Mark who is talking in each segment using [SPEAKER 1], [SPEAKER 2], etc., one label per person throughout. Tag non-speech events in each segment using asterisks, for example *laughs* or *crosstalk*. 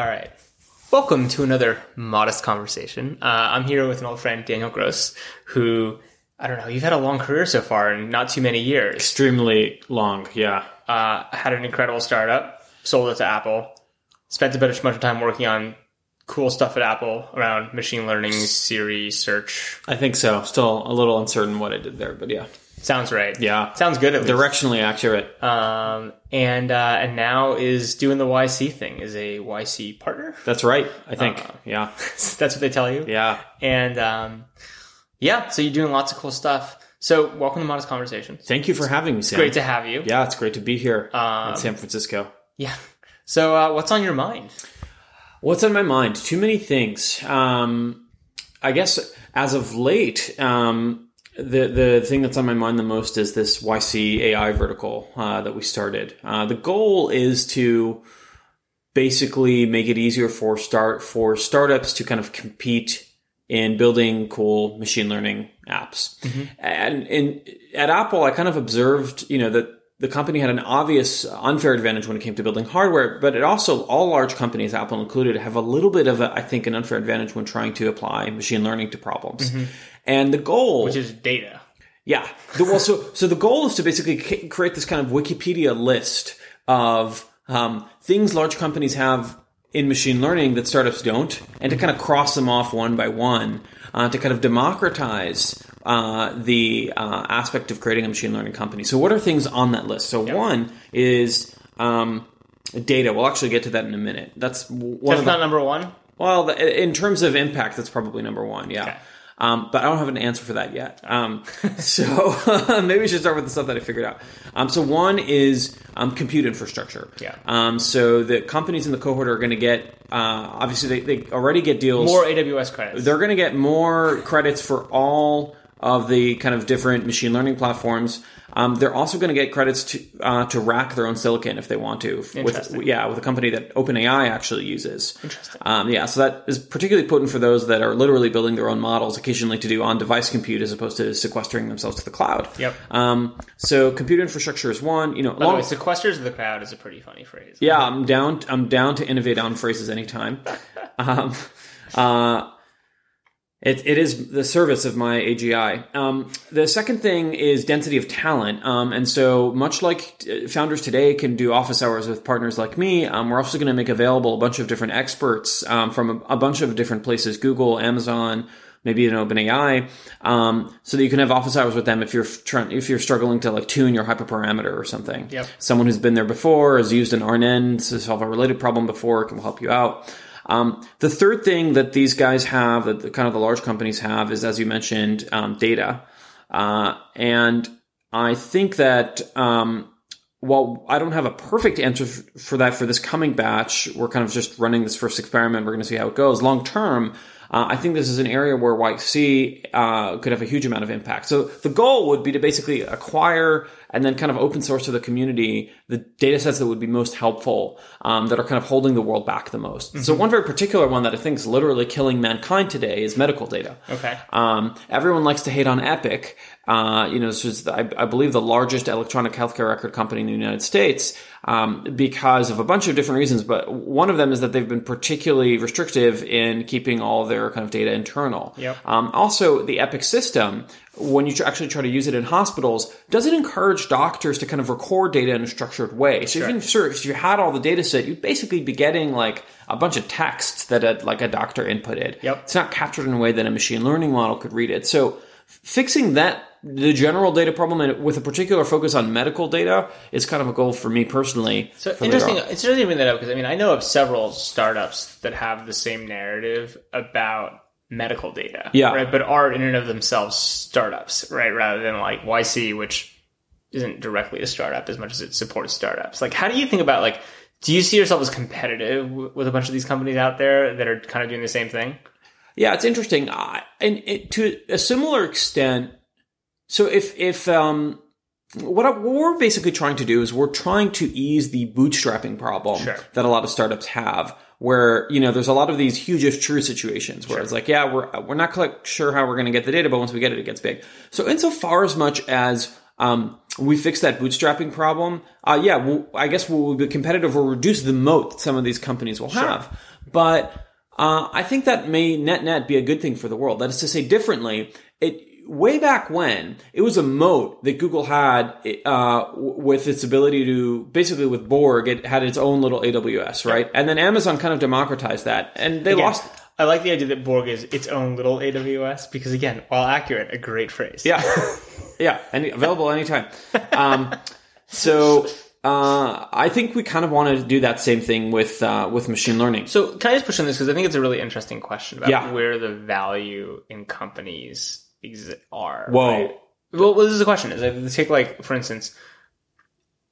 [SPEAKER 1] All right. Welcome to another modest conversation. Uh, I'm here with an old friend, Daniel Gross, who, I don't know, you've had a long career so far and not too many years.
[SPEAKER 2] Extremely long, yeah.
[SPEAKER 1] Uh, had an incredible startup, sold it to Apple, spent a bunch of time working on cool stuff at Apple around machine learning, Siri, search.
[SPEAKER 2] I think so. Still a little uncertain what I did there, but yeah.
[SPEAKER 1] Sounds right.
[SPEAKER 2] Yeah.
[SPEAKER 1] Sounds good at least.
[SPEAKER 2] Directionally accurate.
[SPEAKER 1] Um, and uh, and now is doing the YC thing. Is a YC partner.
[SPEAKER 2] That's right. I think. yeah. *laughs*
[SPEAKER 1] That's what they tell you.
[SPEAKER 2] Yeah.
[SPEAKER 1] And um, yeah, so you're doing lots of cool stuff. So welcome to Modest Conversations.
[SPEAKER 2] Thank you for having me, Sam.
[SPEAKER 1] Great to have you.
[SPEAKER 2] yeah, it's great to be here
[SPEAKER 1] Um,
[SPEAKER 2] in San Francisco.
[SPEAKER 1] Yeah. So uh, what's on your mind?
[SPEAKER 2] What's on my mind? Too many things. Um, I guess as of late, um, the the thing that's on my mind the most is this YC AI vertical uh, that we started. Uh, the goal is to basically make it easier for start for startups to kind of compete in building cool machine learning apps. And in at Apple, I kind of observed, you know, that the company had an obvious unfair advantage when it came to building hardware, but it also all large companies, Apple included, have a little bit of a, I think, an unfair advantage when trying to apply machine learning to problems. And the goal,
[SPEAKER 1] Which is data.
[SPEAKER 2] yeah. The, well, so so the goal is to basically create this kind of Wikipedia list of um, things large companies have in machine learning that startups don't, and to kind of cross them off one by one uh, to kind of democratize uh, the uh, aspect of creating a machine learning company. So, what are things on that list? So, one is um, data. We'll actually get to that in a minute. That's one
[SPEAKER 1] That's
[SPEAKER 2] of the
[SPEAKER 1] not number one.
[SPEAKER 2] well, the, in terms of impact, that's probably number one. Yeah.
[SPEAKER 1] Okay.
[SPEAKER 2] Um, but I don't have an answer for that yet. Um, *laughs* so *laughs* maybe we should start with the stuff that I figured out. Um, so one is um, compute infrastructure.
[SPEAKER 1] Yeah.
[SPEAKER 2] Um, so the companies in the cohort are going to get uh, obviously they, they already get deals.
[SPEAKER 1] More AWS credits.
[SPEAKER 2] They're going to get more credits for all of the kind of different machine learning platforms. Um, they're also going to get credits to uh, to rack their own silicon if they want to. With, yeah, with a company that OpenAI actually uses.
[SPEAKER 1] Interesting.
[SPEAKER 2] Um, yeah, so that is particularly potent for those that are literally building their own models, occasionally to do on-device compute as opposed to sequestering themselves to the cloud.
[SPEAKER 1] Yep.
[SPEAKER 2] Um, so compute infrastructure is one. You know,
[SPEAKER 1] By
[SPEAKER 2] long-
[SPEAKER 1] way, sequesters of the cloud is a pretty funny phrase.
[SPEAKER 2] yeah, I'm down. I'm down to innovate on phrases anytime. *laughs* Um, uh, it, it is the service of my AGI. Um, the second thing is density of talent. Um, and so much like uh, founders today can do office hours with partners like me, um, we're also going to make available a bunch of different experts um, from a, a bunch of different places, Google, Amazon, maybe an OpenAI, um, so that you can have office hours with them if you're trying, if you're struggling to like tune your hyperparameter or something.
[SPEAKER 1] Yep.
[SPEAKER 2] Someone who's been there before, has used an RNN to solve a related problem before, can help you out. Um, the third thing that these guys have, that the, kind of the large companies have, is as you mentioned, um, data. Uh, and I think that um, while I don't have a perfect answer for that for this coming batch, we're kind of just running this first experiment. We're going to see how it goes. Long term, uh, I think this is an area where YC uh, could have a huge amount of impact. So the goal would be to basically acquire and then kind of open source to the community the data sets that would be most helpful, um, that are kind of holding the world back the most. So one very particular one that I think is literally killing mankind today is medical data.
[SPEAKER 1] Okay.
[SPEAKER 2] Um, everyone likes to hate on Epic. Uh, you know, this is, I, I believe, the largest electronic healthcare record company in the United States um, because of a bunch of different reasons. But one of them is that they've been particularly restrictive in keeping all their kind of data internal.
[SPEAKER 1] Yep.
[SPEAKER 2] Um, also, the Epic system, when you actually try to use it in hospitals, doesn't encourage doctors to kind of record data in a structured way. So even sure, if you had all the data set, you'd basically be getting like a bunch of text that a, like a doctor inputted.
[SPEAKER 1] Yep.
[SPEAKER 2] It's not captured in a way that a machine learning model could read it. So fixing that the general data problem and with a particular focus on medical data is kind of a goal for me personally.
[SPEAKER 1] So interesting. It's interesting to bring that up because I mean I know of several startups that have the same narrative about medical data.
[SPEAKER 2] Yeah.
[SPEAKER 1] Right. But are in and of themselves startups, right? Rather than like YC, which isn't directly a startup as much as it supports startups. Like, how do you think about like? Do you see yourself as competitive with a bunch of these companies out there that are kind of doing the same thing?
[SPEAKER 2] Yeah, it's interesting, I and it, to a similar extent. So if if um, what, I, what we're basically trying to do is we're trying to ease the bootstrapping problem
[SPEAKER 1] Sure.
[SPEAKER 2] that a lot of startups have, where you know there's a lot of these huge if true situations where it's like, yeah, we're we're not quite sure how we're going to get the data, but once we get it, it gets big. So insofar as much as um, we fix that bootstrapping problem, uh, yeah, we'll, I guess we'll be competitive or reduce the moat that some of these companies will have. But uh, I think that may net net be a good thing for the world. That is to say, differently, it way back when it was a moat that Google had uh, with its ability to basically with Borg, it had its own little AWS, right? And then Amazon kind of democratized that, and they
[SPEAKER 1] Again,
[SPEAKER 2] lost.
[SPEAKER 1] I like the idea that Borg is its own little AWS because, again, while accurate, a great phrase.
[SPEAKER 2] Yeah, *laughs* yeah, and available anytime. Um, so uh, I think we kind of want to do that same thing with uh, with machine learning.
[SPEAKER 1] So, can I just push on this because I think it's a really interesting question about
[SPEAKER 2] Yeah.
[SPEAKER 1] where the value in companies exi- are.
[SPEAKER 2] Whoa.
[SPEAKER 1] right? Well, this is the question: is like, take like for instance,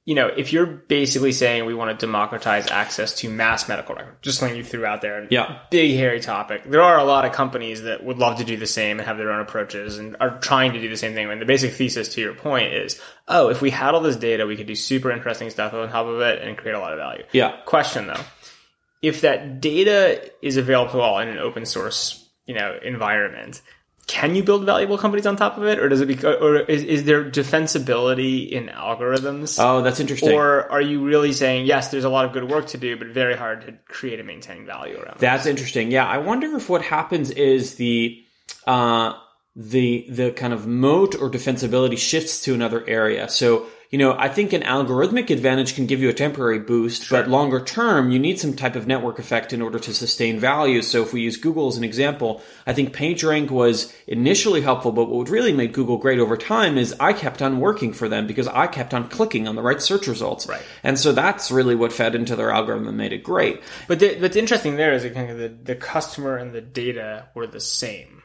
[SPEAKER 1] you know, if you're basically saying we want to democratize access to mass medical records, just something you threw out there,
[SPEAKER 2] Yeah.
[SPEAKER 1] big hairy topic. There are a lot of companies that would love to do the same and have their own approaches and are trying to do the same thing. And the basic thesis to your point is, oh, if we had all this data, we could do super interesting stuff on top of it and create a lot of value.
[SPEAKER 2] Yeah,
[SPEAKER 1] Question though, if that data is available to all in an open source, you know, environment, can you build valuable companies on top of it, or does it be, or is, is there defensibility in algorithms?
[SPEAKER 2] Oh, that's interesting.
[SPEAKER 1] Or are you really saying yes? There's a lot of good work to do, but very hard to create and maintain value around. it?
[SPEAKER 2] That's interesting. Yeah, I wonder if what happens is the uh, the the kind of moat or defensibility shifts to another area. So you know, I think an algorithmic advantage can give you a temporary boost, but longer term, you need some type of network effect in order to sustain value. So if we use Google as an example, I think PageRank was initially helpful, but what really made Google great over time is I kept on working for them because I kept on clicking on the right search results.
[SPEAKER 1] Right.
[SPEAKER 2] And so that's really what fed into their algorithm and made it great.
[SPEAKER 1] But the, what's interesting there is kind of the, the customer and the data were the same,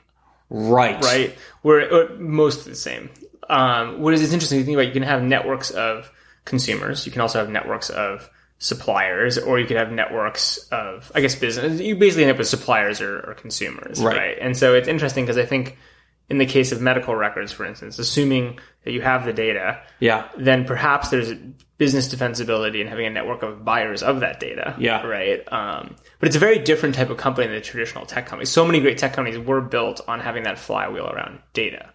[SPEAKER 2] Right.
[SPEAKER 1] right? We're most the same. Um, what is it's interesting to think about? You can have networks of consumers. You can also have networks of suppliers, or you could have networks of, I guess, business. You basically end up with suppliers or, or consumers,
[SPEAKER 2] Right.
[SPEAKER 1] right? And so it's interesting because I think in the case of medical records, for instance, assuming that you have the data,
[SPEAKER 2] Yeah.
[SPEAKER 1] then perhaps there's business defensibility in having a network of buyers of that data.
[SPEAKER 2] Yeah.
[SPEAKER 1] Right. Um, but it's a very different type of company than the traditional tech companies. So many great tech companies were built on having that flywheel around data.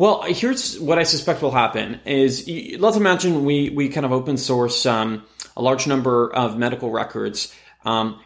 [SPEAKER 2] Well, here's what I suspect will happen: is let's imagine we we kind of open source um, a large number of medical records. Um,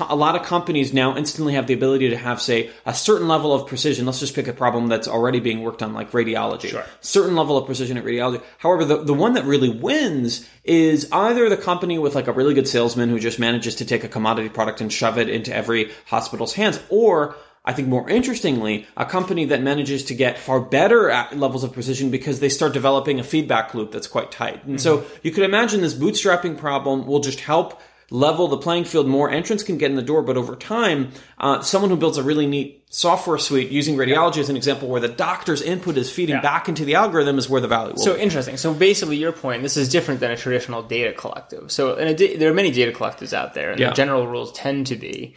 [SPEAKER 2] a lot of companies now instantly have the ability to have, say, a certain level of precision. Let's just pick a problem that's already being worked on, like radiology.
[SPEAKER 1] Sure.
[SPEAKER 2] Certain level of precision at radiology. However, the, the one that really wins is either the company with like a really good salesman who just manages to take a commodity product and shove it into every hospital's hands, or I think more interestingly, a company that manages to get far better at levels of precision because they start developing a feedback loop that's quite tight. And so you could imagine this bootstrapping problem will just help level the playing field. More entrants can get in the door, but over time, uh, someone who builds a really neat software suite using radiology as an example where the doctor's input is feeding
[SPEAKER 1] Yeah.
[SPEAKER 2] back into the algorithm is where the value will
[SPEAKER 1] So
[SPEAKER 2] be.
[SPEAKER 1] interesting. So basically, your point. This is different than a traditional data collective. So in a there are many data collectives out there, and
[SPEAKER 2] Yeah.
[SPEAKER 1] the general rules tend to be: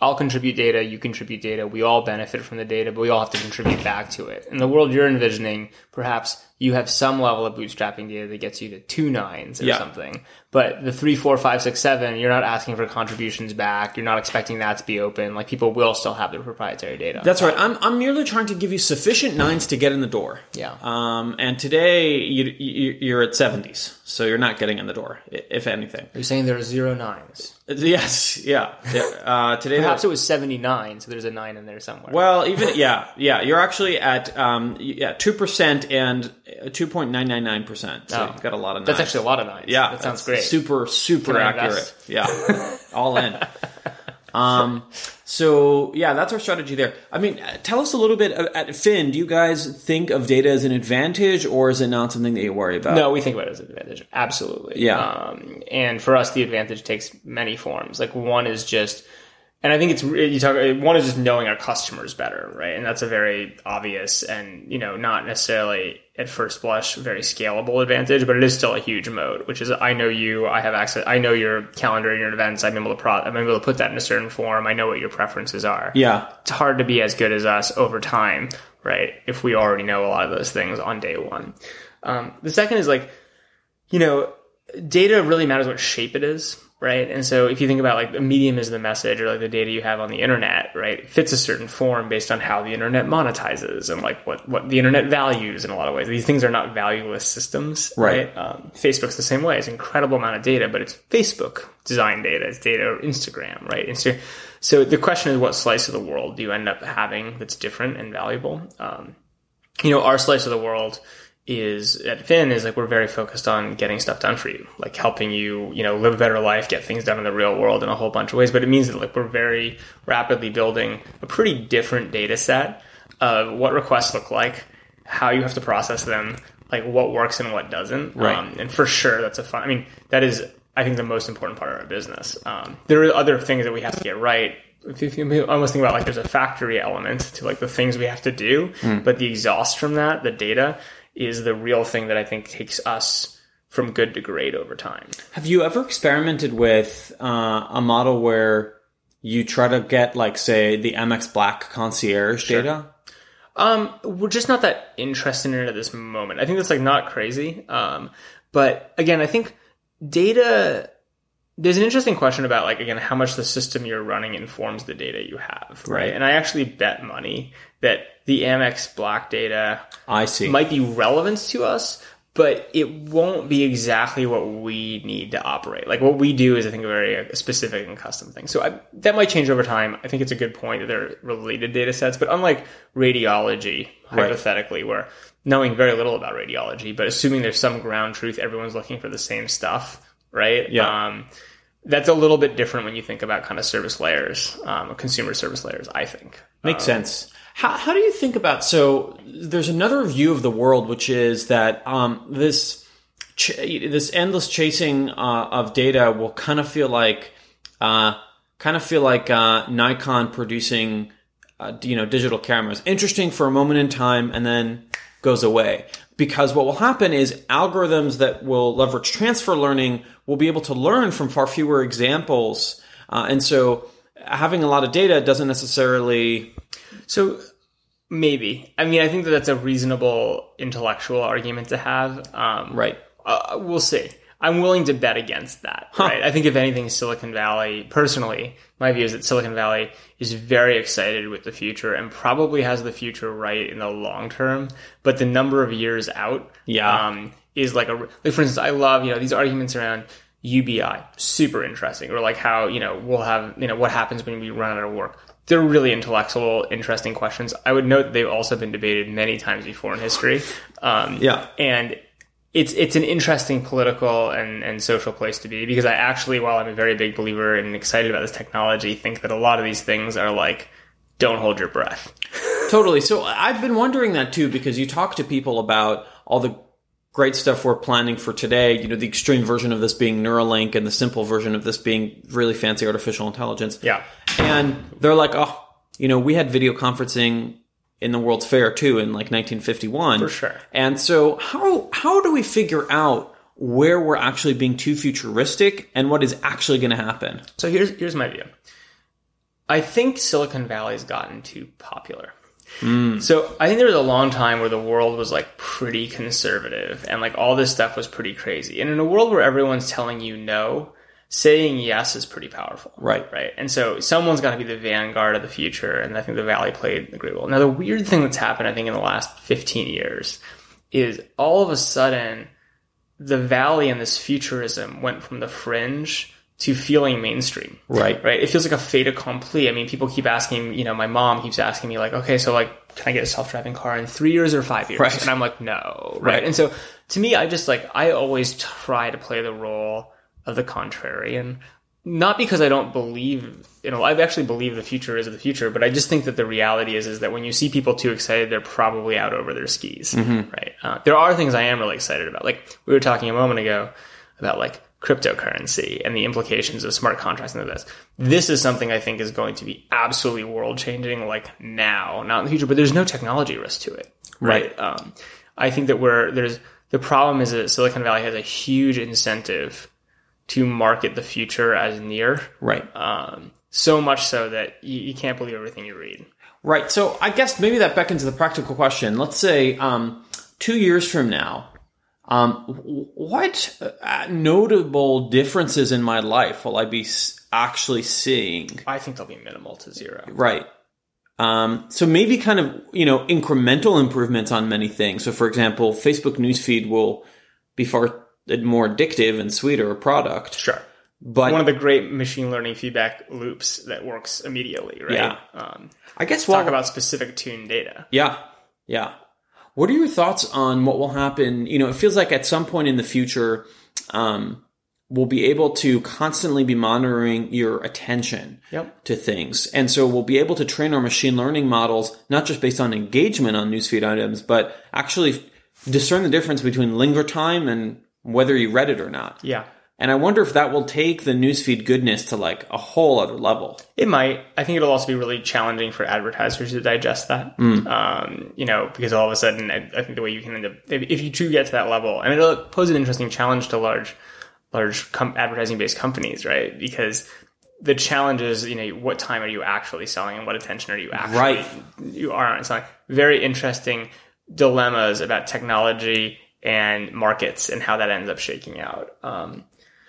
[SPEAKER 1] I'll contribute data, you contribute data, we all benefit from the data, but we all have to contribute back to it. In the world you're envisioning, perhaps you have some level of bootstrapping data that gets you to two nines or
[SPEAKER 2] Yeah.
[SPEAKER 1] something. But the three, four, five, six, seven, you're not asking for contributions back. You're not expecting that to be open. Like people will still have their proprietary data.
[SPEAKER 2] That's right. I'm, I'm merely trying to give you sufficient nines to get in the door.
[SPEAKER 1] Yeah.
[SPEAKER 2] Um, and today you, you, you're at 70s, so you're not getting in the door, if anything.
[SPEAKER 1] You're saying there are zero nines. *laughs*
[SPEAKER 2] Yes, yeah. Yeah, Uh, today,
[SPEAKER 1] Perhaps it was 79, so there's a nine in there somewhere.
[SPEAKER 2] well, even yeah, yeah. You're actually at um, yeah, two percent and two point nine nine nine percent. So
[SPEAKER 1] Oh.
[SPEAKER 2] you've got a lot of.
[SPEAKER 1] That's actually a lot of nines.
[SPEAKER 2] yeah.
[SPEAKER 1] that sounds great.
[SPEAKER 2] Super, super accurate. Yeah, *laughs* all in. Um, so yeah, that's our strategy there. I mean, uh, tell us a little bit uh, at Fin. Do you guys think of data as an advantage, or is it not something that you worry about?
[SPEAKER 1] No, we think about it as an advantage. Absolutely.
[SPEAKER 2] Yeah.
[SPEAKER 1] Um, and for us, the advantage takes many forms. Like one is just, and I think it's you talk. One is just knowing our customers better, right? And that's a very obvious and you know not necessarily at first blush very scalable advantage, but it is still a huge mode. Which is I know you, I have access, I know your calendar and your events. I'm able to pro, I'm able to put that in a certain form. I know what your preferences are.
[SPEAKER 2] Yeah,
[SPEAKER 1] it's hard to be as good as us over time, right? If we already know a lot of those things on day one. Um, the second is like, you know, data really matters what shape it is, right? And so if you think about like the medium is the message or like the data you have on the internet, right, it fits a certain form based on how the internet monetizes and like what, what the internet values in a lot of ways. These things are not valueless systems,
[SPEAKER 2] Right.
[SPEAKER 1] right? Um, Facebook's the same way. It's an incredible amount of data, but it's Facebook design data. It's data or Instagram, right? Insta- so the question is what slice of the world do you end up having that's different and valuable? Um, you know, our slice of the world is at Fin is like we're very focused on getting stuff done for you, like helping you, you know, live a better life, get things done in the real world in a whole bunch of ways. But it means that like we're very rapidly building a pretty different data set of what requests look like, how you have to process them, like what works and what doesn't.
[SPEAKER 2] Right.
[SPEAKER 1] Um, and for sure, that's a fun. I mean, that is I think the most important part of our business. Um, there are other things that we have to get right. If you almost think about like there's a factory element to like the things we have to do, but the exhaust from that, the data, is the real thing that I think takes us from good to great over time.
[SPEAKER 2] Have you ever experimented with uh, a model where you try to get, like, say, the Amex Black concierge data?
[SPEAKER 1] Um, we're just not that interested in it at this moment. I think that's like not crazy. Um, but again, I think data. There's an interesting question about like again how much the system you're running informs the data you have, right?
[SPEAKER 2] Right.
[SPEAKER 1] And I actually bet money that the Amex Black data
[SPEAKER 2] I see.
[SPEAKER 1] might be relevant to us, but it won't be exactly what we need to operate. Like what we do is, I think, a very uh, specific and custom thing. So I, that might change over time. I think it's a good point that they're related data sets, but unlike radiology, hypothetically, where knowing very little about radiology, but assuming there's some ground truth, everyone's looking for the same stuff, right?
[SPEAKER 2] Yeah.
[SPEAKER 1] Um, that's a little bit different when you think about kind of service layers, um, consumer service layers, I think.
[SPEAKER 2] Makes sense. How, how do you think about so there's another view of the world which is that um, this ch- this endless chasing uh, of data will kind of feel like uh, kind of feel like uh, Nikon producing uh, you know digital cameras interesting for a moment in time and then goes away because what will happen is algorithms that will leverage transfer learning will be able to learn from far fewer examples uh, and so having a lot of data doesn't necessarily
[SPEAKER 1] So maybe. I mean, I think that that's a reasonable intellectual argument to have. Um,
[SPEAKER 2] right
[SPEAKER 1] uh, we'll see. I'm willing to bet against that. Right. I think if anything, Silicon Valley, personally, my view is that Silicon Valley is very excited with the future and probably has the future right in the long term. But the number of years out,
[SPEAKER 2] Yeah.
[SPEAKER 1] um, is like a like. For instance, I love you know these arguments around UBI, super interesting, or like how you know we'll have you know what happens when we run out of work. They're really intellectual, interesting questions. I would note they've also been debated many times before in history. Um,
[SPEAKER 2] Yeah.
[SPEAKER 1] and it's it's an interesting political and, and social place to be because I actually, while I'm a very big believer and excited about this technology, think that a lot of these things are like, don't hold your breath. *laughs*
[SPEAKER 2] Totally. So I've been wondering that too because you talk to people about all the great stuff we're planning for today, you know, the extreme version of this being Neuralink and the simple version of this being really fancy artificial intelligence.
[SPEAKER 1] Yeah.
[SPEAKER 2] And they're like, "Oh, you know, we had video conferencing in the World's Fair too in like 1951."
[SPEAKER 1] For sure.
[SPEAKER 2] And so how how do we figure out where we're actually being too futuristic and what is actually going to happen?
[SPEAKER 1] So here's here's my view. I think Silicon Valley's gotten too popular. Hmm. So I think there was a long time where the world was like pretty conservative and like all this stuff was pretty crazy. And in a world where everyone's telling you no, saying yes is pretty powerful.
[SPEAKER 2] Right.
[SPEAKER 1] Right. And so someone's got to be the vanguard of the future. And I think the Valley played a great role. Now, the weird thing that's happened, I think, in the last 15 years is all of a sudden the Valley and this futurism went from the fringe to feeling mainstream.
[SPEAKER 2] Right.
[SPEAKER 1] Right. It feels like a fait accompli. I mean, people keep asking, you know, my mom keeps asking me, like, okay, so like, can I get a self driving car in three years or five years?
[SPEAKER 2] Right.
[SPEAKER 1] And I'm like, no. Right.
[SPEAKER 2] Right.
[SPEAKER 1] And so to me, I just like, I always try to play the role of the contrary. And Not because I don't believe, you know, I actually believe the future is the future, but I just think that the reality is, is that when you see people too excited, they're probably out over their skis, right? Uh, there are things I am really excited about. Like we were talking a moment ago about like cryptocurrency and the implications of smart contracts into this. This is something I think is going to be absolutely world changing, like now, not in the future, but there's no technology risk to it, right? Um, I think that we're, there's, the problem is that Silicon Valley has a huge incentive to market the future as near.
[SPEAKER 2] Right.
[SPEAKER 1] Um, so much so that you, you can't believe everything you read.
[SPEAKER 2] Right. So I guess maybe that beckons the practical question. Let's say um, two years from now, Um, what uh, notable differences in my life will I be actually seeing?
[SPEAKER 1] I think they'll be minimal to zero.
[SPEAKER 2] Right. Um, so maybe kind of you know incremental improvements on many things. So for example, Facebook newsfeed will be far more addictive and sweeter product,
[SPEAKER 1] Sure.
[SPEAKER 2] but
[SPEAKER 1] One of the great machine learning feedback loops that works immediately, right?
[SPEAKER 2] Yeah.
[SPEAKER 1] Um,
[SPEAKER 2] I guess
[SPEAKER 1] we
[SPEAKER 2] talk
[SPEAKER 1] about specific tune data.
[SPEAKER 2] Yeah. Yeah. What are your thoughts on what will happen? You know, it feels like at some point in the future, um, we'll be able to constantly be monitoring your attention
[SPEAKER 1] Yep.
[SPEAKER 2] to things. And so we'll be able to train our machine learning models, not just based on engagement on newsfeed items, but actually discern the difference between linger time and whether you read it or not.
[SPEAKER 1] Yeah.
[SPEAKER 2] And I wonder if that will take the newsfeed goodness to like a whole other level.
[SPEAKER 1] It might. I think it'll also be really challenging for advertisers to digest that. Um, you know, because all of a sudden, I, I think the way you can end up, if, if you do get to that level, and it'll pose an interesting challenge to large, large com- advertising-based companies, right? Because the challenge is, you know, what time are you actually selling, and what attention are you actually
[SPEAKER 2] Right.
[SPEAKER 1] you aren't selling? Very interesting dilemmas about technology and markets and how that ends up shaking out. Um,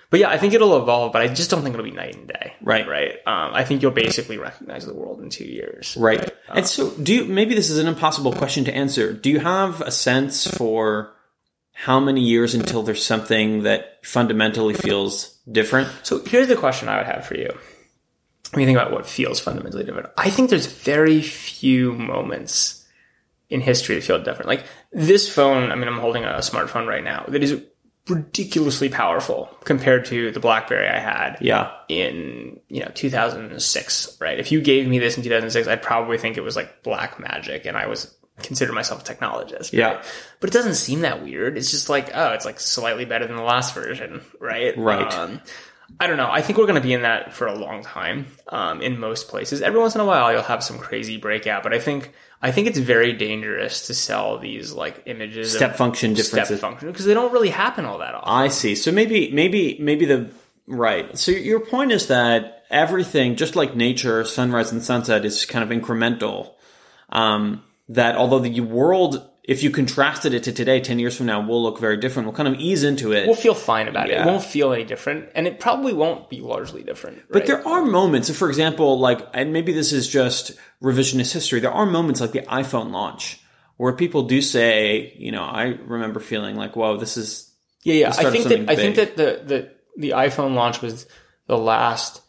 [SPEAKER 1] but yeah, I think it'll evolve, but I just don't think it'll be night and day.
[SPEAKER 2] Right.
[SPEAKER 1] Right. Um, I think you'll basically recognize the world in two years.
[SPEAKER 2] Right. And so, do you, maybe this is an impossible question to answer. Do you have a sense for how many years until there's something that fundamentally feels different?
[SPEAKER 1] So here's the question I would have for you. When you think about what feels fundamentally different, I think there's very few moments in history that feel different. Like this phone, I mean, I'm holding a smartphone right now that is ridiculously powerful compared to the BlackBerry I had
[SPEAKER 2] Yeah.
[SPEAKER 1] in you know 2006 right if you gave me this in 2006 i'd probably think it was like black magic and i was consider myself a technologist
[SPEAKER 2] Yeah.
[SPEAKER 1] right? but it doesn't seem that weird it's just like oh it's like slightly better than the last version right
[SPEAKER 2] Right.
[SPEAKER 1] um, i don't know i think we're going to be in that for a long time um, in most places every once in a while you'll have some crazy breakout but i think i think it's very dangerous to sell these like images
[SPEAKER 2] Step
[SPEAKER 1] of
[SPEAKER 2] function
[SPEAKER 1] step
[SPEAKER 2] differences.
[SPEAKER 1] function because they don't really happen all that often
[SPEAKER 2] I see. So maybe, maybe, maybe the right. So your point is that everything, just like nature, sunrise and sunset, is kind of incremental. Um, that although the world, if you contrasted it to today, ten years from now, we'll look very different. We'll kind of ease into it.
[SPEAKER 1] we'll feel fine about it.
[SPEAKER 2] Yeah.
[SPEAKER 1] It won't feel any different, and it probably won't be largely different.
[SPEAKER 2] But
[SPEAKER 1] right?
[SPEAKER 2] there are moments, for example, like, and maybe this is just revisionist history. There are moments like the iPhone launch where people do say, you know, I remember feeling like, whoa, this is
[SPEAKER 1] yeah, yeah. I think that I think that the, the the iPhone launch was the last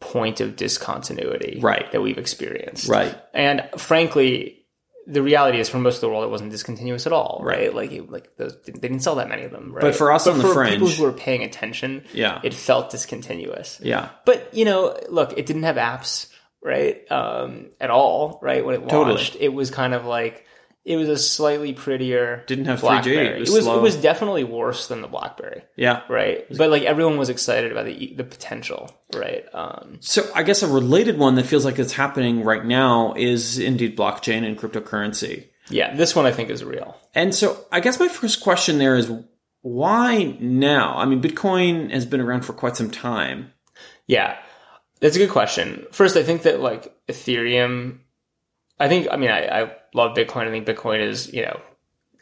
[SPEAKER 1] point of discontinuity
[SPEAKER 2] Right.
[SPEAKER 1] that we've experienced.
[SPEAKER 2] right.
[SPEAKER 1] And frankly, the reality is for most of the world, it wasn't discontinuous at all. Right. Like, it, like those, they didn't sell that many of them. Right.
[SPEAKER 2] But for us on the
[SPEAKER 1] for
[SPEAKER 2] fringe-
[SPEAKER 1] people who were paying attention,
[SPEAKER 2] Yeah.
[SPEAKER 1] it felt discontinuous.
[SPEAKER 2] Yeah.
[SPEAKER 1] But you know, look, it didn't have apps, right? Um, at all, right? When it
[SPEAKER 2] Totally.
[SPEAKER 1] launched, it was kind of like it was a slightly prettier.
[SPEAKER 2] Didn't have 3G,
[SPEAKER 1] BlackBerry.
[SPEAKER 2] it was
[SPEAKER 1] it was, it was definitely worse than the BlackBerry,
[SPEAKER 2] Yeah.
[SPEAKER 1] right? But like everyone was excited about the the potential, right? Um,
[SPEAKER 2] So I guess a related one that feels like it's happening right now is indeed blockchain and cryptocurrency.
[SPEAKER 1] yeah, this one I think is real.
[SPEAKER 2] And so I guess my first question there is why now? I mean, Bitcoin has been around for quite some time.
[SPEAKER 1] Yeah, that's a good question. First, I think that like Ethereum, I think, I mean, I, I love Bitcoin. I think Bitcoin is, you know,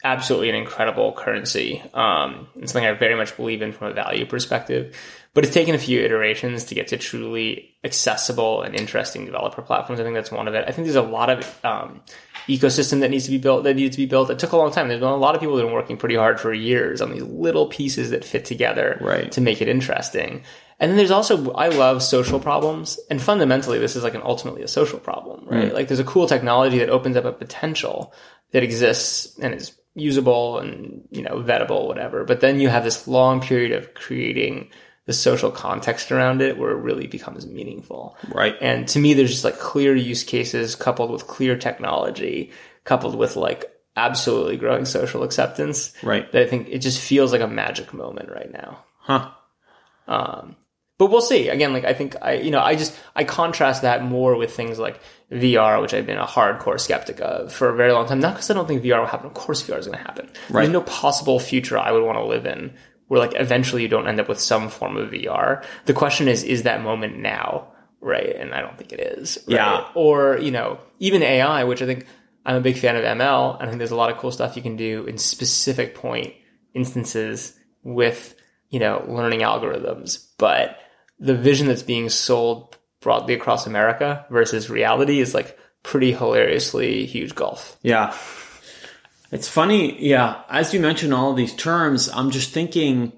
[SPEAKER 1] absolutely an incredible currency. Um, it's something I very much believe in from a value perspective, but it's taken a few iterations to get to truly accessible and interesting developer platforms. I think that's one of it. I think there's a lot of, um, ecosystem that needs to be built, that needed to be built. It took a long time. There's been a lot of people that have been working pretty hard for years on these little pieces that fit together
[SPEAKER 2] Right.
[SPEAKER 1] to make it interesting. And then there's also, I love social problems. And fundamentally, this is like an ultimately a social problem, right? Like there's a cool technology that opens up a potential that exists and is usable and, you know, vettable, whatever. But then you have this long period of creating the social context around it where it really becomes meaningful.
[SPEAKER 2] Right.
[SPEAKER 1] And to me, there's just like clear use cases coupled with clear technology, coupled with like absolutely growing social acceptance.
[SPEAKER 2] Right.
[SPEAKER 1] That I think it just feels like a magic moment right now.
[SPEAKER 2] Huh.
[SPEAKER 1] Um, but we'll see. Again, like I think I, you know, I just I contrast that more with things like VR, which I've been a hardcore skeptic of for a very long time. Not because I don't think VR will happen. Of course, VR is going to happen.
[SPEAKER 2] Right.
[SPEAKER 1] There's no possible future I would want to live in where like eventually you don't end up with some form of VR. The question is, is that moment now? Right. And I don't think it is. right?
[SPEAKER 2] Yeah.
[SPEAKER 1] Or, you know, even AI, which I think I'm a big fan of ML. And I think there's a lot of cool stuff you can do in specific point instances with, you know, learning algorithms, but the vision that's being sold broadly across America versus reality is like pretty hilariously huge gulf.
[SPEAKER 2] Yeah. It's funny, yeah. As you mentioned all these terms, I'm just thinking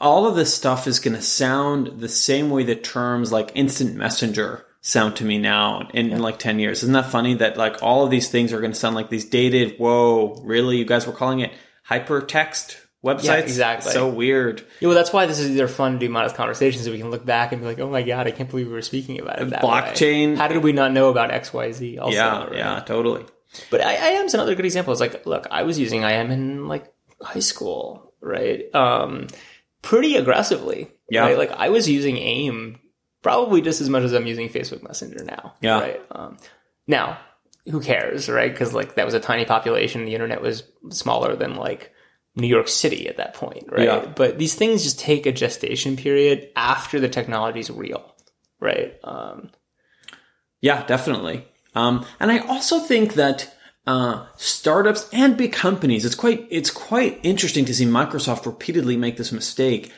[SPEAKER 2] all of this stuff is going to sound the same way that terms like instant messenger sound to me now in, in, like 10 years. Isn't that funny that like all of these things are going to sound like these dated, whoa, really? You guys were calling it hypertext websites?
[SPEAKER 1] Yeah, exactly.
[SPEAKER 2] So weird.
[SPEAKER 1] Yeah, well, that's why this is either fun to do modest conversations so we can look back and be like, oh my God, I can't believe we were speaking about it that
[SPEAKER 2] Blockchain.
[SPEAKER 1] Way. How did we not know about XYZ also?
[SPEAKER 2] Yeah,
[SPEAKER 1] right?
[SPEAKER 2] yeah, totally.
[SPEAKER 1] But I, am another good example. It's like, look, I was using IM in like high school, right? Um, pretty aggressively.
[SPEAKER 2] Yeah.
[SPEAKER 1] Right? Like I was using AIM probably just as much as I'm using Facebook Messenger now.
[SPEAKER 2] Yeah.
[SPEAKER 1] Right. Um, now, who cares, right? Because like that was a tiny population. The internet was smaller than like New York City at that point, right?
[SPEAKER 2] Yeah.
[SPEAKER 1] But these things just take a gestation period after the technology is real, right? Um,
[SPEAKER 2] yeah, definitely. Um, and I also think that uh, startups and big companies, it's quite it's quite interesting to see Microsoft repeatedly make this mistake.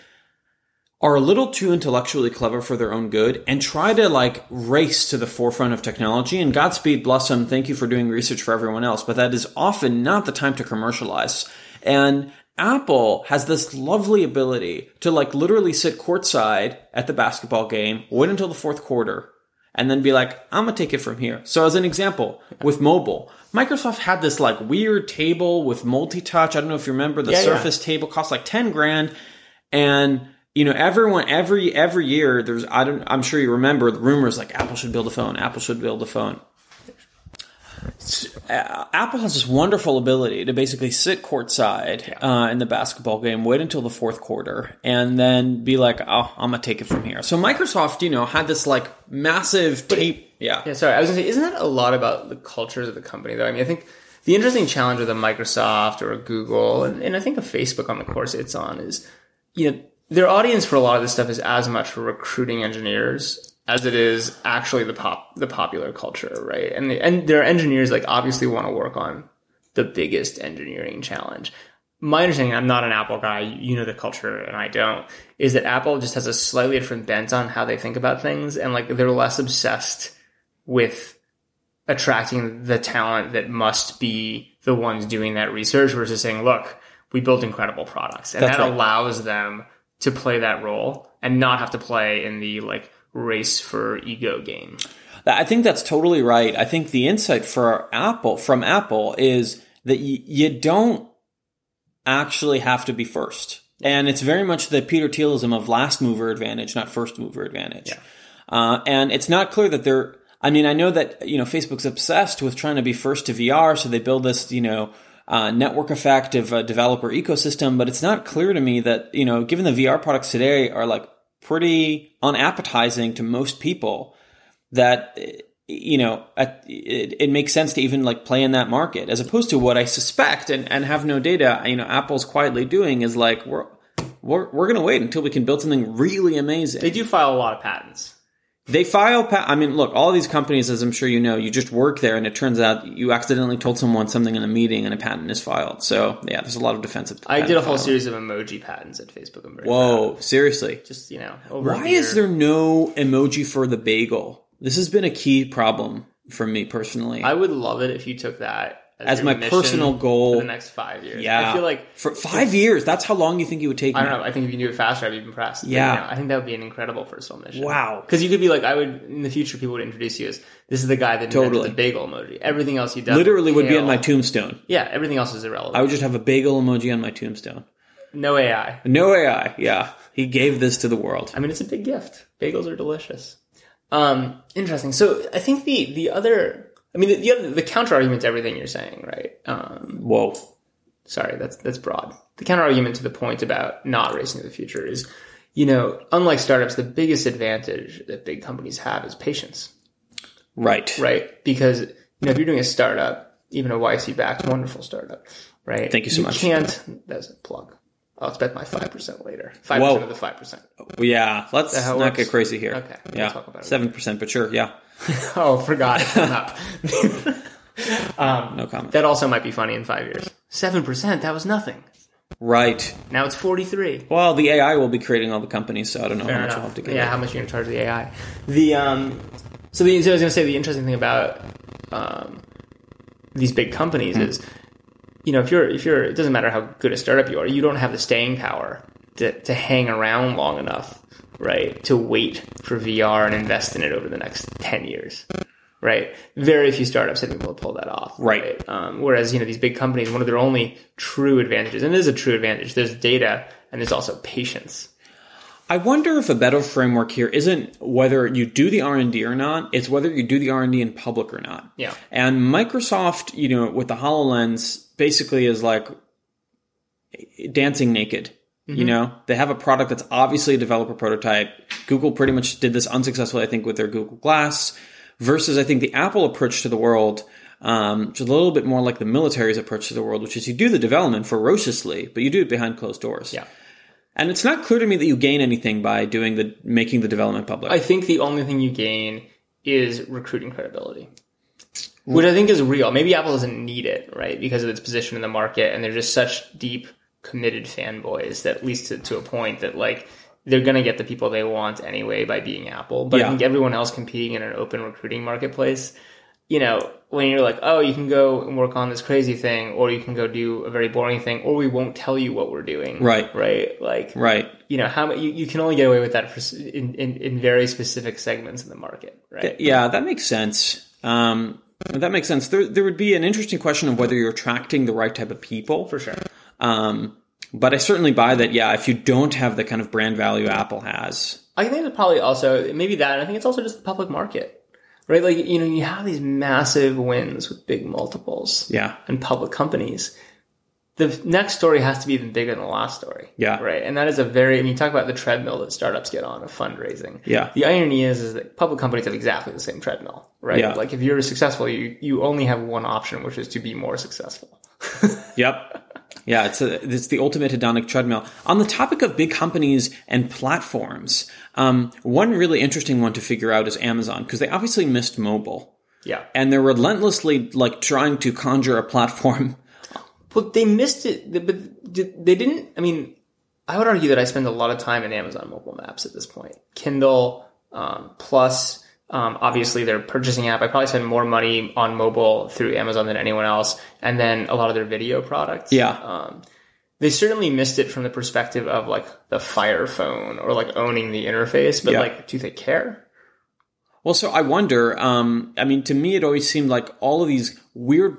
[SPEAKER 2] Are a little too intellectually clever for their own good and try to like race to the forefront of technology. And Godspeed, bless them. Thank you for doing research for everyone else, but that is often not the time to commercialize. And Apple has this lovely ability to like literally sit courtside at the basketball game, wait until the fourth quarter, and then be like, I'm gonna take it from here. So as an example, with mobile, Microsoft had this like weird table with multi-touch. I don't know if you remember the
[SPEAKER 1] Yeah, yeah.
[SPEAKER 2] Surface table cost like 10 grand. And you know, everyone every every year there's I don't I'm sure you remember the rumors like Apple should build a phone, Apple should build a phone. Uh, Apple has this wonderful ability to basically sit courtside uh, in the basketball game, wait until the fourth quarter, and then be like, "Oh, I'm gonna take it from here." So Microsoft, you know, had this like massive tape. Yeah,
[SPEAKER 1] Yeah, sorry. I was to say, isn't that a lot about the cultures of the company, though? I mean, I think the interesting challenge with a Microsoft or a Google, and, and I think a Facebook on the course it's on, is you know their audience for a lot of this stuff is as much for recruiting engineers as it is actually the pop the popular culture, right? And the, and their engineers like obviously want to work on the biggest engineering challenge. My understanding, I'm not an Apple guy. You know the culture, and I don't. Is that Apple just has a slightly different bent on how they think about things, and like they're less obsessed with attracting the talent that must be the ones doing that research versus saying, look, we built incredible products. And
[SPEAKER 2] That's
[SPEAKER 1] that
[SPEAKER 2] right.
[SPEAKER 1] allows them to play that role and not have to play in the like race for ego game.
[SPEAKER 2] I think that's totally right. I think the insight for Apple from Apple is that y- you don't actually have to be first. And it's very much the Peter Thielism of last mover advantage, not first mover advantage. Uh, and it's not clear that they're, I mean, I know that, you know, Facebook's obsessed with trying to be first to VR. So they build this, you know, uh, network effect of a developer ecosystem, but it's not clear to me that, you know, given the VR products today are like pretty unappetizing to most people, that you know it, it makes sense to even like play in that market as opposed to what I suspect and, and have no data. You know, Apple's quietly doing is like we're we're we're gonna wait until we can build something really amazing.
[SPEAKER 1] They do file a lot of patents.
[SPEAKER 2] They file. Pa- I mean, look, all these companies, as I'm sure you know, you just work there, and it turns out you accidentally told someone something in a meeting, and a patent is filed. So yeah, there's a lot of defensive.
[SPEAKER 1] I did a whole
[SPEAKER 2] filing.
[SPEAKER 1] series of emoji patents at Facebook. I'm very
[SPEAKER 2] Whoa,
[SPEAKER 1] of.
[SPEAKER 2] seriously?
[SPEAKER 1] Just you know, over
[SPEAKER 2] Why is there no emoji for the bagel? This has been a key problem for me personally.
[SPEAKER 1] I would love it if you took that
[SPEAKER 2] As
[SPEAKER 1] your
[SPEAKER 2] my personal
[SPEAKER 1] for
[SPEAKER 2] goal.
[SPEAKER 1] the next five years.
[SPEAKER 2] Yeah.
[SPEAKER 1] I feel like
[SPEAKER 2] for five years, that's how long you think you would take.
[SPEAKER 1] I don't
[SPEAKER 2] me?
[SPEAKER 1] know. I think if you can do it faster, I'd be impressed. But,
[SPEAKER 2] Yeah.
[SPEAKER 1] you know, I think that would be an incredible personal mission.
[SPEAKER 2] Wow.
[SPEAKER 1] Because you could be like, I would in the future, people would introduce you as this is the guy that invented
[SPEAKER 2] Totally.
[SPEAKER 1] the bagel emoji. Everything else you done
[SPEAKER 2] Literally would be on my tombstone.
[SPEAKER 1] Yeah, everything else is irrelevant.
[SPEAKER 2] I would just have a bagel emoji on my tombstone.
[SPEAKER 1] no AI.
[SPEAKER 2] No AI. Yeah, he gave this to the world.
[SPEAKER 1] I mean, it's a big gift. Bagels are delicious. Um, interesting. So I think the the other, I mean, the the, other, the counter argument to everything you're saying, right? Um,
[SPEAKER 2] Whoa.
[SPEAKER 1] sorry, that's that's broad. The counter argument to the point about not racing to the future is, you know, unlike startups, the biggest advantage that big companies have is patience,
[SPEAKER 2] Right.
[SPEAKER 1] right? Because you know, if you're doing a startup, even a YC backed wonderful startup, right?
[SPEAKER 2] Thank you so much.
[SPEAKER 1] You Can't. That's a plug. I'll expect my five percent later. Five percent of the five percent.
[SPEAKER 2] Yeah. Let's not
[SPEAKER 1] works?
[SPEAKER 2] get crazy here.
[SPEAKER 1] Okay,
[SPEAKER 2] Yeah.
[SPEAKER 1] talk about it.
[SPEAKER 2] Seven percent, but sure. Yeah. *laughs*
[SPEAKER 1] Oh, forgot. it. No. *laughs*
[SPEAKER 2] No comment.
[SPEAKER 1] that also might be funny in five years. Seven percent. That was nothing.
[SPEAKER 2] Right.
[SPEAKER 1] Now it's 43.
[SPEAKER 2] Well, the AI will be creating all the companies, so I don't know
[SPEAKER 1] Fair
[SPEAKER 2] how much
[SPEAKER 1] enough.
[SPEAKER 2] we'll have to get.
[SPEAKER 1] Yeah, how much you're going to charge the AI? The um, so, the, so I was going to say the interesting thing about um, these big companies
[SPEAKER 2] Hmm.
[SPEAKER 1] is, you know, if you're if you're it doesn't matter how good a startup you are, you don't have the staying power to to hang around long enough, right? To wait for VR and invest in it over the next ten years. Right, very few startups have been able to pull that off.
[SPEAKER 2] Right.
[SPEAKER 1] Um, whereas you know these big companies, one of their only true advantages, and it is a true advantage, there's data and there's also patience.
[SPEAKER 2] I wonder if a better framework here isn't whether you do the R and D or not; it's whether you do the R and D in public or not.
[SPEAKER 1] Yeah.
[SPEAKER 2] And Microsoft, you know, with the Hololens, basically is like dancing naked. You know, they have a product that's obviously a developer prototype. Google pretty much did this unsuccessfully, I think, with their Google Glass. Versus, I think the Apple approach to the world, um, which is a little bit more like the military's approach to the world, which is you do the development ferociously, but you do it behind closed doors.
[SPEAKER 1] Yeah.
[SPEAKER 2] And it's not clear to me that you gain anything by doing the making the development public.
[SPEAKER 1] I think the only thing you gain is recruiting credibility, which I think is real. Maybe Apple doesn't need it, right, because of its position in the market, and they're just such deep, committed fanboys that at least to, to a point that like they're gonna get the people they want anyway by being Apple. But
[SPEAKER 2] Yeah.
[SPEAKER 1] I think everyone else competing in an open recruiting marketplace. You know, when you're like, oh, you can go and work on this crazy thing, or you can go do a very boring thing, or we won't tell you what we're doing.
[SPEAKER 2] Right.
[SPEAKER 1] Right. Like,
[SPEAKER 2] right.
[SPEAKER 1] you know how you, you can only get away with that for, in, in in very specific segments in the market right
[SPEAKER 2] Yeah, that makes sense. Um, that makes sense. There, there would be an interesting question of whether you're attracting the right type of people.
[SPEAKER 1] for sure
[SPEAKER 2] Um, but I certainly buy that. Yeah, if you don't have the kind of brand value Apple has,
[SPEAKER 1] i think it's probably also maybe that and i think it's also just the public market right like you know you have these massive wins with big multiples
[SPEAKER 2] yeah,
[SPEAKER 1] and public companies the next story has to be even bigger than the last story
[SPEAKER 2] Yeah.
[SPEAKER 1] right and that is a very and you talk about the treadmill that startups get on of fundraising
[SPEAKER 2] Yeah.
[SPEAKER 1] the irony is is that public companies have exactly the same treadmill right
[SPEAKER 2] Yeah.
[SPEAKER 1] like if you're successful you you only have one option which is to be more successful *laughs*
[SPEAKER 2] yep. Yeah, it's a, it's the ultimate hedonic treadmill. On the topic of big companies and platforms, um, one really interesting one to figure out is Amazon because they obviously missed mobile
[SPEAKER 1] yeah
[SPEAKER 2] and they're relentlessly like trying to conjure a platform. *laughs*
[SPEAKER 1] Well, they missed it, but they didn't. I mean, I would argue that I spend a lot of time in Amazon mobile maps at this point. Kindle, um, plus, um, obviously their purchasing app. I probably spend more money on mobile through Amazon than anyone else, and then a lot of their video products.
[SPEAKER 2] Yeah.
[SPEAKER 1] Um, they certainly missed it from the perspective of like the Fire phone or like owning the interface, but
[SPEAKER 2] Yeah.
[SPEAKER 1] like, do they care?
[SPEAKER 2] Well, so I wonder. Um, I mean, to me, it always seemed like all of these weird,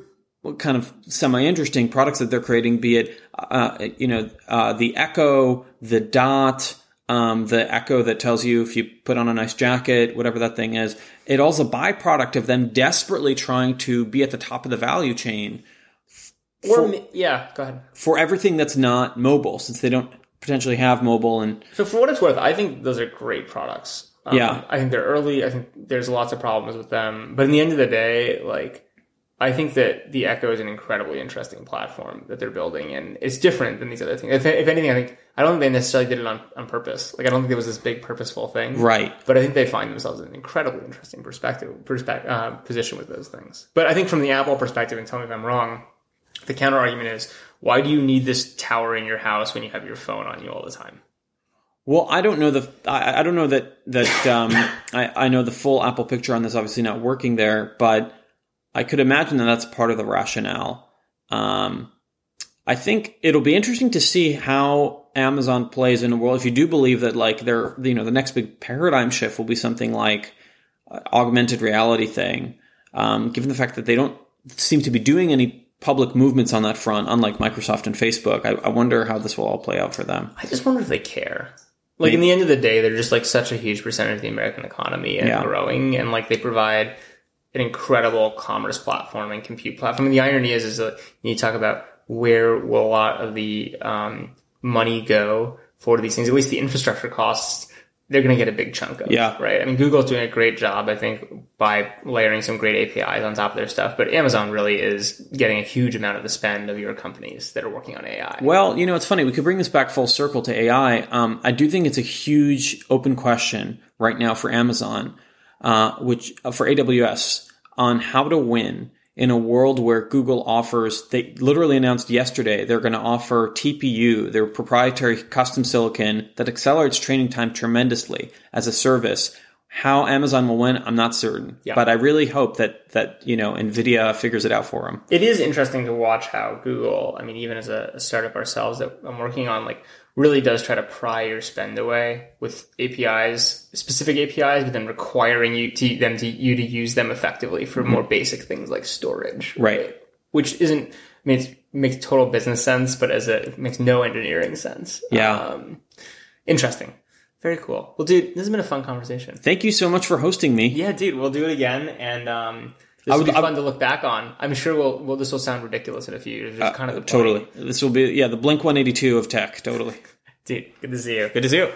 [SPEAKER 2] kind of semi-interesting products that they're creating, be it, uh, you know, uh, the Echo, the Dot, um, the Echo that tells you if you put on a nice jacket, whatever that thing is. It all's a byproduct of them desperately trying to be at the top of the value chain
[SPEAKER 1] Or yeah, go ahead.
[SPEAKER 2] for everything that's not mobile, since they don't potentially have mobile and
[SPEAKER 1] So for what it's worth, I think those are great products. Um,
[SPEAKER 2] Yeah.
[SPEAKER 1] I think they're early. I think there's lots of problems with them, but in the end of the day, like I think that the Echo is an incredibly interesting platform that they're building, and it's different than these other things. If, if anything, I think I don't think they necessarily did it on, on purpose. Like I don't think it was this big purposeful thing,
[SPEAKER 2] right.
[SPEAKER 1] But I think they find themselves in an incredibly interesting perspective, perspective uh, position with those things. But I think from the Apple perspective, and tell me if I'm wrong, the counter argument is why do you need this tower in your house when you have your phone on you all the time?
[SPEAKER 2] Well, I don't know the I, I don't know that that um, *coughs* I, I know the full Apple picture on this. Obviously, not working there, but I could imagine that that's part of the rationale. Um, I think it'll be interesting to see how Amazon plays in a world. If you do believe that, like, they're you know the next big paradigm shift will be something like uh, augmented reality thing. Um, given the fact that they don't seem to be doing any public movements on that front, unlike Microsoft and Facebook, I, I wonder how this will all play out for them.
[SPEAKER 1] I just wonder if they care. Like in the end of the day, they're just like such a huge percentage of the American economy and
[SPEAKER 2] Yeah.
[SPEAKER 1] growing, and like they provide an incredible commerce platform and compute platform. And the irony is, is that you talk about where will a lot of the um, money go for these things. At least the infrastructure costs, they're going to get a big chunk of.
[SPEAKER 2] Yeah.
[SPEAKER 1] Right. I mean, Google's doing a great job, I think, by layering some great APIs on top of their stuff. But Amazon really is getting a huge amount of the spend of your companies that are working on AI.
[SPEAKER 2] Well, you know, it's funny. We could bring this back full circle to AI. Um, I do think it's a huge open question right now for Amazon, uh, which uh, for AWS on how to win in a world where Google offers, they literally announced yesterday, they're going to offer TPU, their proprietary custom silicon that accelerates training time tremendously as a service. How Amazon will win, I'm not certain,
[SPEAKER 1] Yeah.
[SPEAKER 2] but I really hope that that you know Nvidia figures it out for them.
[SPEAKER 1] it is interesting to watch how Google, I mean, even as a, a startup ourselves that I'm working on, like really does try to pry your spend away with APIs, specific APIs, but then requiring you to them to you to use them effectively for more basic things like storage,
[SPEAKER 2] Right.
[SPEAKER 1] Which isn't, I mean, it makes total business sense, but as a it makes no engineering sense.
[SPEAKER 2] Yeah.
[SPEAKER 1] Um, interesting. Very cool. Well, dude, this has been a fun conversation.
[SPEAKER 2] Thank you so much for hosting me.
[SPEAKER 1] Yeah, dude, we'll do it again, and um, this will
[SPEAKER 2] would-
[SPEAKER 1] be
[SPEAKER 2] I
[SPEAKER 1] fun to look back on. I'm sure we'll, well this will sound ridiculous in a few years. It's uh, kind of.
[SPEAKER 2] Totally. This will be yeah the Blink 182 of tech. Totally. *laughs*
[SPEAKER 1] dude. Good to see you.
[SPEAKER 2] Good to see you.